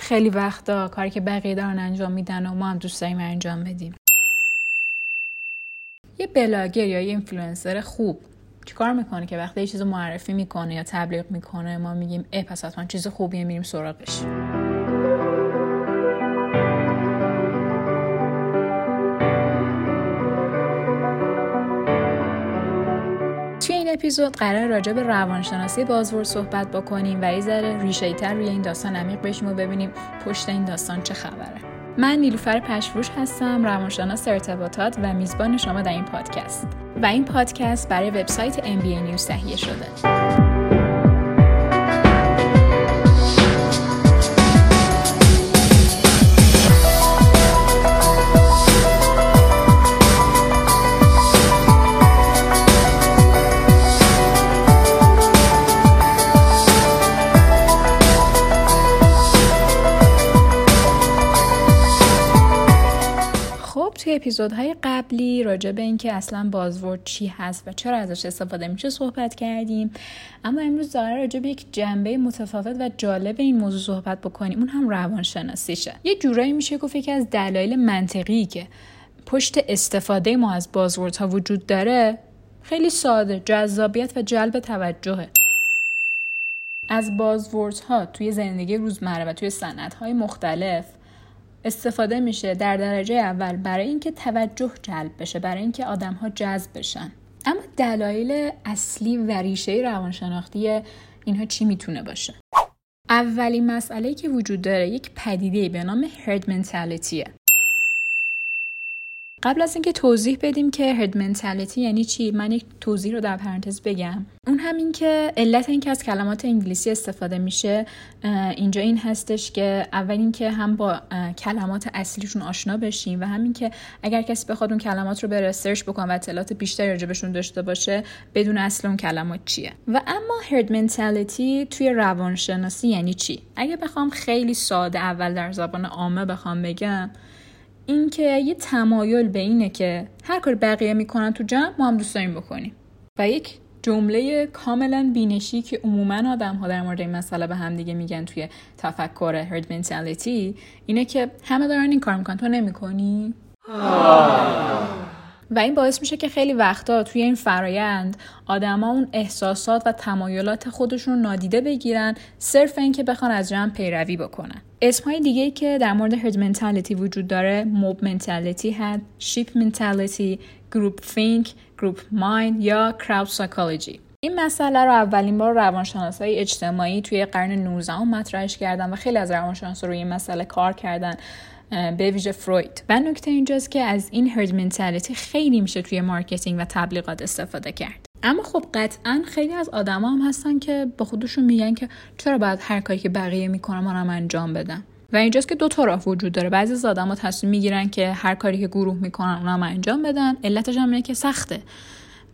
خیلی وقتا کاری که بقیه دارن انجام میدن و ما هم دوست داریم انجام بدیم؟ یه بلاگر یا یه اینفلوئنسر خوب چیکار می‌کنه که وقتی یه چیز معرفی می‌کنه یا تبلیغ می‌کنه ما میگیم ای پس حتما چیز خوبیه میریم سراغش. اپیزود قرار راجع به روانشناسی buzzword صحبت بکنیم و یه ذره ریشه تر روی این داستان عمیق بشیم و ببینیم پشت این داستان چه خبره. من نیلوفر پشفروش هستم روانشناس ارتباطات و میزبان شما در این پادکست. و این پادکست برای وبسایت MBA نیوز تهیه شده. اپیزودهای قبلی راجع به اینکه اصلا بازورد چی هست و چرا ازش استفاده میشه صحبت کردیم. اما امروز داره راجع به یک جنبه متفاوت و جالب این موضوع صحبت بکنیم. اون هم روانشناسیشه یه جورایی میشه گفت یکی از دلایل منطقی که پشت استفاده ما از بازوردها وجود داره خیلی ساده جذابیت و جلب توجهه. از بازوردها توی زندگی روزمره و توی های مختلف استفاده میشه در درجه اول برای اینکه توجه جلب بشه برای اینکه آدم ها جذب بشن. اما دلایل اصلی و ریشه روانشناختی اینها چی می‌تونه باشه؟ اولین مسئله که وجود داره یک پدیده به نام هرد منتالیتیه قبل از اینکه توضیح بدیم که هرد منتالیتی یعنی چی من یک توضیح رو در پرانتز بگم. اون همین که علت اینکه از کلمات انگلیسی استفاده میشه اینجا این هستش که اول اینکه هم با کلمات اصلیشون آشنا بشیم و همین که اگر کسی بخواد اون کلمات رو بره سرچ بکنه و اطلاعات بیشتری راجبشون داشته باشه بدون اصل اون کلمات چیه؟ و اما هرد منتالیتی توی روانشناسی یعنی چی؟ اگه بخوام خیلی ساده اول در زبان عامه بخوام بگم اینکه یه تمایل به اینه که هر کاری بقیه می‌کنن تو جمع ما هم دوست داریم بکنیم. و یک جمله کاملا بینشی که عموما آدم ها در مورد این مسئله به هم دیگه میگن توی تفکر herd اینه که همه دارن این کار می‌کنن تو نمی‌کنی؟ و این باعث میشه که خیلی وقتا توی این فرایند آدما اون احساسات و تمایلات خودشون نادیده بگیرن صرف اینکه بخوان از جمع پیروی بکنن. اسمهای دیگه که در مورد herd mentality وجود داره mob mentality هست sheep mentality groupthink group mind یا crowd psychology این مسئله رو اولین بار روانشناسای اجتماعی توی قرن 19 مطرحش کردن و خیلی از روانشناسا روی این مسئله کار کردن. به ویژه فروید. و نکته اینجاست که از این herd mentality خیلی میشه توی marketing و تبلیغات استفاده کرد. اما خب قطعا خیلی از آدما هم هستن که با خودشون میگن که چرا باید هر کاری که بقیه می‌کنن هم انجام بدم و اینجاست که دو راه وجود داره. بعضی از آدما تصمیم می‌گیرن که هر کاری که گروه می‌کنن اونم انجام بدن. علتش هم اینه که سخته.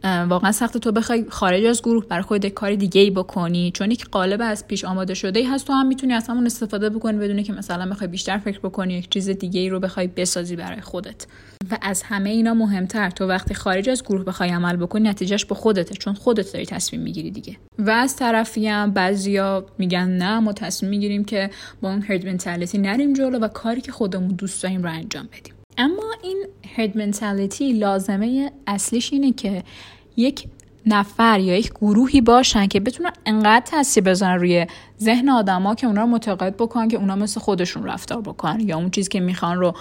واقعا سخت تو بخوای خارج از گروه برای خود کار دیگه ای بکنی. چون یک قالب از پیش آماده شده ای هست تو هم می‌تونی از همون استفاده بکنی بدونی که مثلا بخوای بیشتر فکر بکنی یک چیز دیگه ای رو بخوای بسازی برای خودت. و از همه اینا مهمتر تو وقتی خارج از گروه بخوای عمل بکنی نتیجهش به خودته چون خودت داری تصمیم می‌گیری دیگه. و از طرفی هم بعضیا میگن نه ما تصمیم می‌گیریم که با اون هرد منتالیتی نریم جلو و کاری که خودمون دوست داریم رو انجام بدیم. اما این هرد منتالیتی لازمه اصلیش اینه که یک نفر یا یک گروهی باشن که بتونن انقدر تاثیر بزنن روی ذهن آدما که اونا رو متقاعد بکنن که اونا مثل خودشون رفتار بکنن یا اون چیزی که می‌خوان رو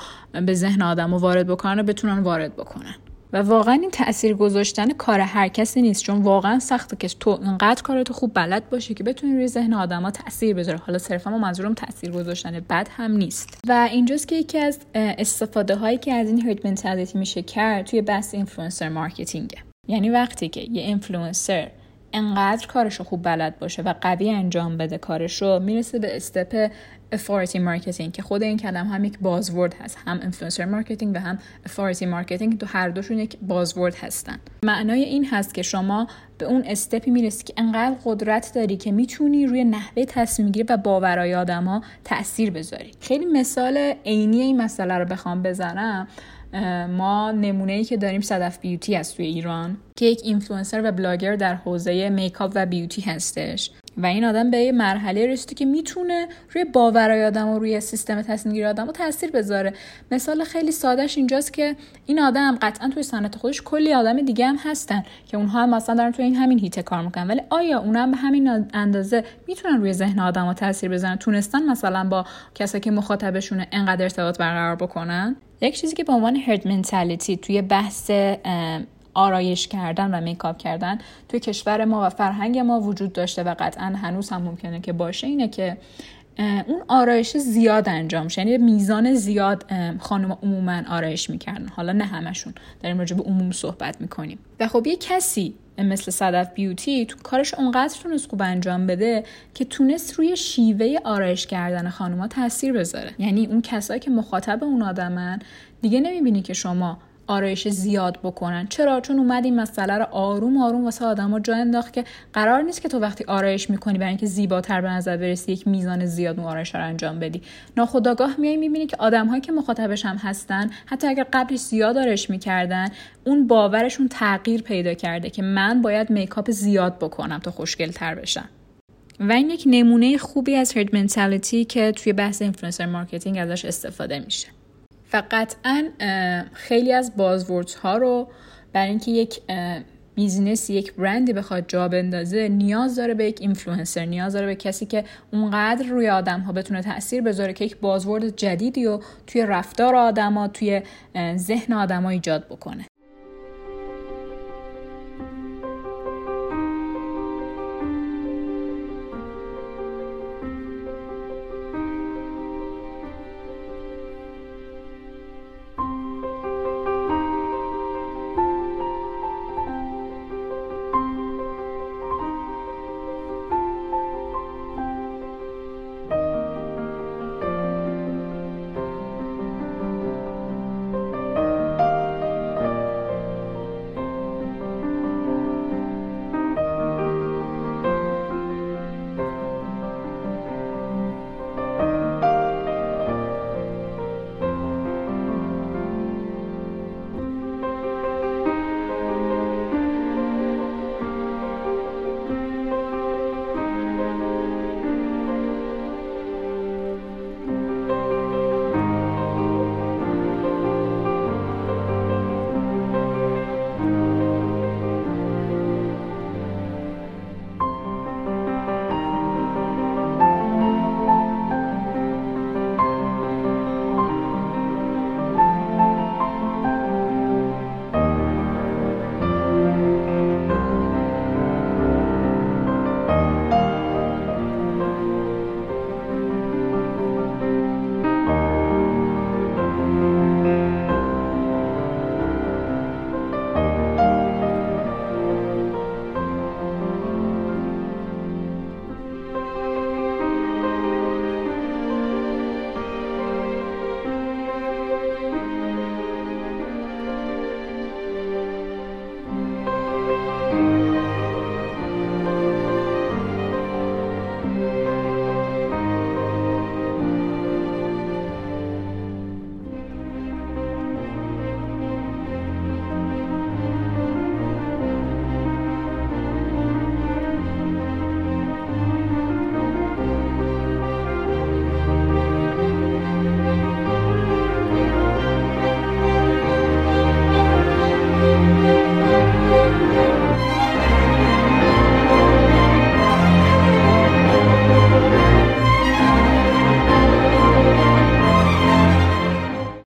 به ذهن آدما وارد بکنن رو بتونن وارد بکنن. و واقعا این تاثیر گذاشتن کار هر کسی نیست چون واقعا سخته که تو انقدر کارتو خوب بلد باشی که بتونی روی ذهن آدما تاثیر بذاره. حالا صرفا ما منظورم تاثیر گذاشتن بد هم نیست. و اینجاست که یکی از استفاده هایی که از این herd mentality میشه کرد توی بحث influencer marketing ه. یعنی وقتی که یه اینفلوئنسر انقدر کارشو خوب بلد باشه و قوی انجام بده کارشو می‌رسه به step authority marketing که خود این کلمه هم یک buzzword هست. هم influencer marketing و هم authority marketing تو هر دوشون یک buzzword هستن. معنای این هست که شما به اون step ی می‌رسی که انقدر قدرت داری که می‌تونی روی نحوه تصمیم گیری و باورای آدما تاثیر بذاری. خیلی مثال عینی این مسئله رو بخوام بزنم. ما نمونه ای که داریم صدف بیوتی هست توی ایران که یک اینفلوئنسر و بلاگر در حوزه makeup و beauty هستش. و این آدم به یه مرحله رسیده که می‌تونه روی باورای آدم و روی سیستم تصمیم گیری آدم رو تاثیر بذاره. مثال خیلی سادهش اینجاست که این آدم قطعا توی صنعت خودش کلی آدم دیگه هم هستن که اونها هم مثلا دارن توی این همین هیته کار می‌کنن. ولی آیا اونها هم به همین اندازه می‌تونن روی ذهن آدم ها تاثیر بذارن؟ تونستن مثلا با کسایی که مخاطبشونه انقدر ارتباط برقرار بکنن؟ یک چیزی که به عنوان هرد منتالیتی توی بحث آرایش کردن و میکاپ کردن توی کشور ما و فرهنگ ما وجود داشته و قطعا هنوز هم ممکنه که باشه اینه که اون آرایش زیاد انجام شه. یعنی میزان زیاد خانم عموما آرایش می‌کردن. حالا نه همشون. داریم راجع به عموم صحبت می‌کنیم. و خب یه کسی مثل صدف بیوتی تو کارش اونقدر تونست خوب انجام بده که تونست روی شیوه آرایش کردن خانوما تاثیر بذاره. یعنی اون کسایی که مخاطب اون آدمن دیگه نمی‌بینی که شما آرایش زیاد بکنن. چرا؟ چون اومد این مسئله رو آروم آروم واسه آدما جا انداخت که قرار نیست که تو وقتی آرایش می‌کنی برای اینکه زیباتر به نظر برسی یک میزان زیاد اون آرایش رو انجام بدی. ناخداگاه میای می‌بینی که آدمهایی که مخاطبش هم هستن حتی اگر قبلش زیاد آرایش می‌کردن اون باورشون تغییر پیدا کرده که من باید makeup زیاد بکنم تا خوشگل تر بشم. و این یک نمونه خوبی از herd mentality که توی بحث influencer marketing ازش استفاده میشه. و قطعا خیلی از buzzwords ها رو برای اینکه یک business یک برندی بخواد جا بندازه نیاز داره به یک اینفلوئنسر نیاز داره به کسی که اونقدر روی آدم ها بتونه تاثیر بذاره که یک buzzword جدیدی و توی رفتار آدما توی ذهن آدما ایجاد بکنه.